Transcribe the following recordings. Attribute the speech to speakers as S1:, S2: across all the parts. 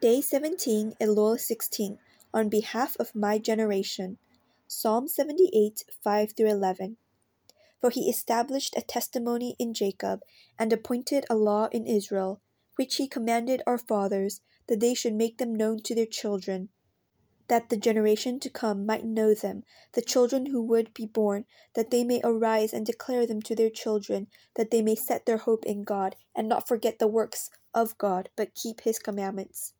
S1: Day 17, Elul 16, on behalf of my generation. Psalm 78, 5 through 11. For he established a testimony in Jacob, and appointed a law in Israel, which he commanded our fathers, that they should make them known to their children, that the generation to come might know them, the children who would be born, that they may arise and declare them to their children, that they may set their hope in God, and not forget the works of God, but keep his commandments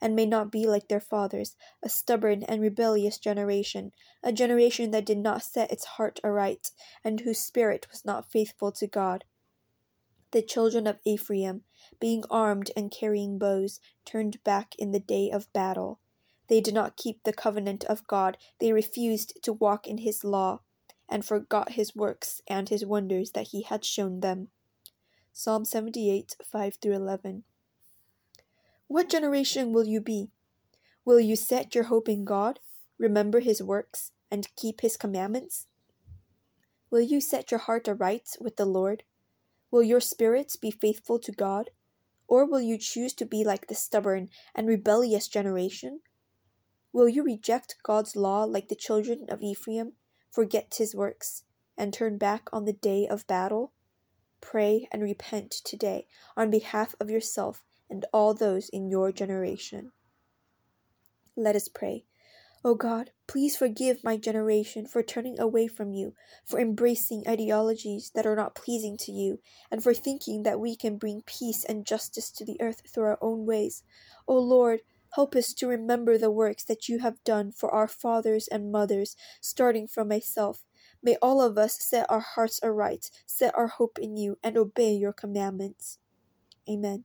S1: and may not be like their fathers, a stubborn and rebellious generation, a generation that did not set its heart aright, and whose spirit was not faithful to God. The children of Ephraim, being armed and carrying bows, turned back in the day of battle. They did not keep the covenant of God, they refused to walk in his law, and forgot his works and his wonders that he had shown them. Psalm 78 5 through 11. What generation will you be? Will you set your hope in God, remember His works, and keep His commandments? Will you set your heart aright with the Lord? Will your spirits be faithful to God? Or will you choose to be like the stubborn and rebellious generation? Will you reject God's law like the children of Ephraim, forget His works, and turn back on the day of battle? Pray and repent today on behalf of yourself and all those in your generation. Let us pray. O oh God, please forgive my generation for turning away from you, for embracing ideologies that are not pleasing to you, and for thinking that we can bring peace and justice to the earth through our own ways. O oh Lord, help us to remember the works that you have done for our fathers and mothers, starting from myself. May all of us set our hearts aright, set our hope in you, and obey your commandments. Amen.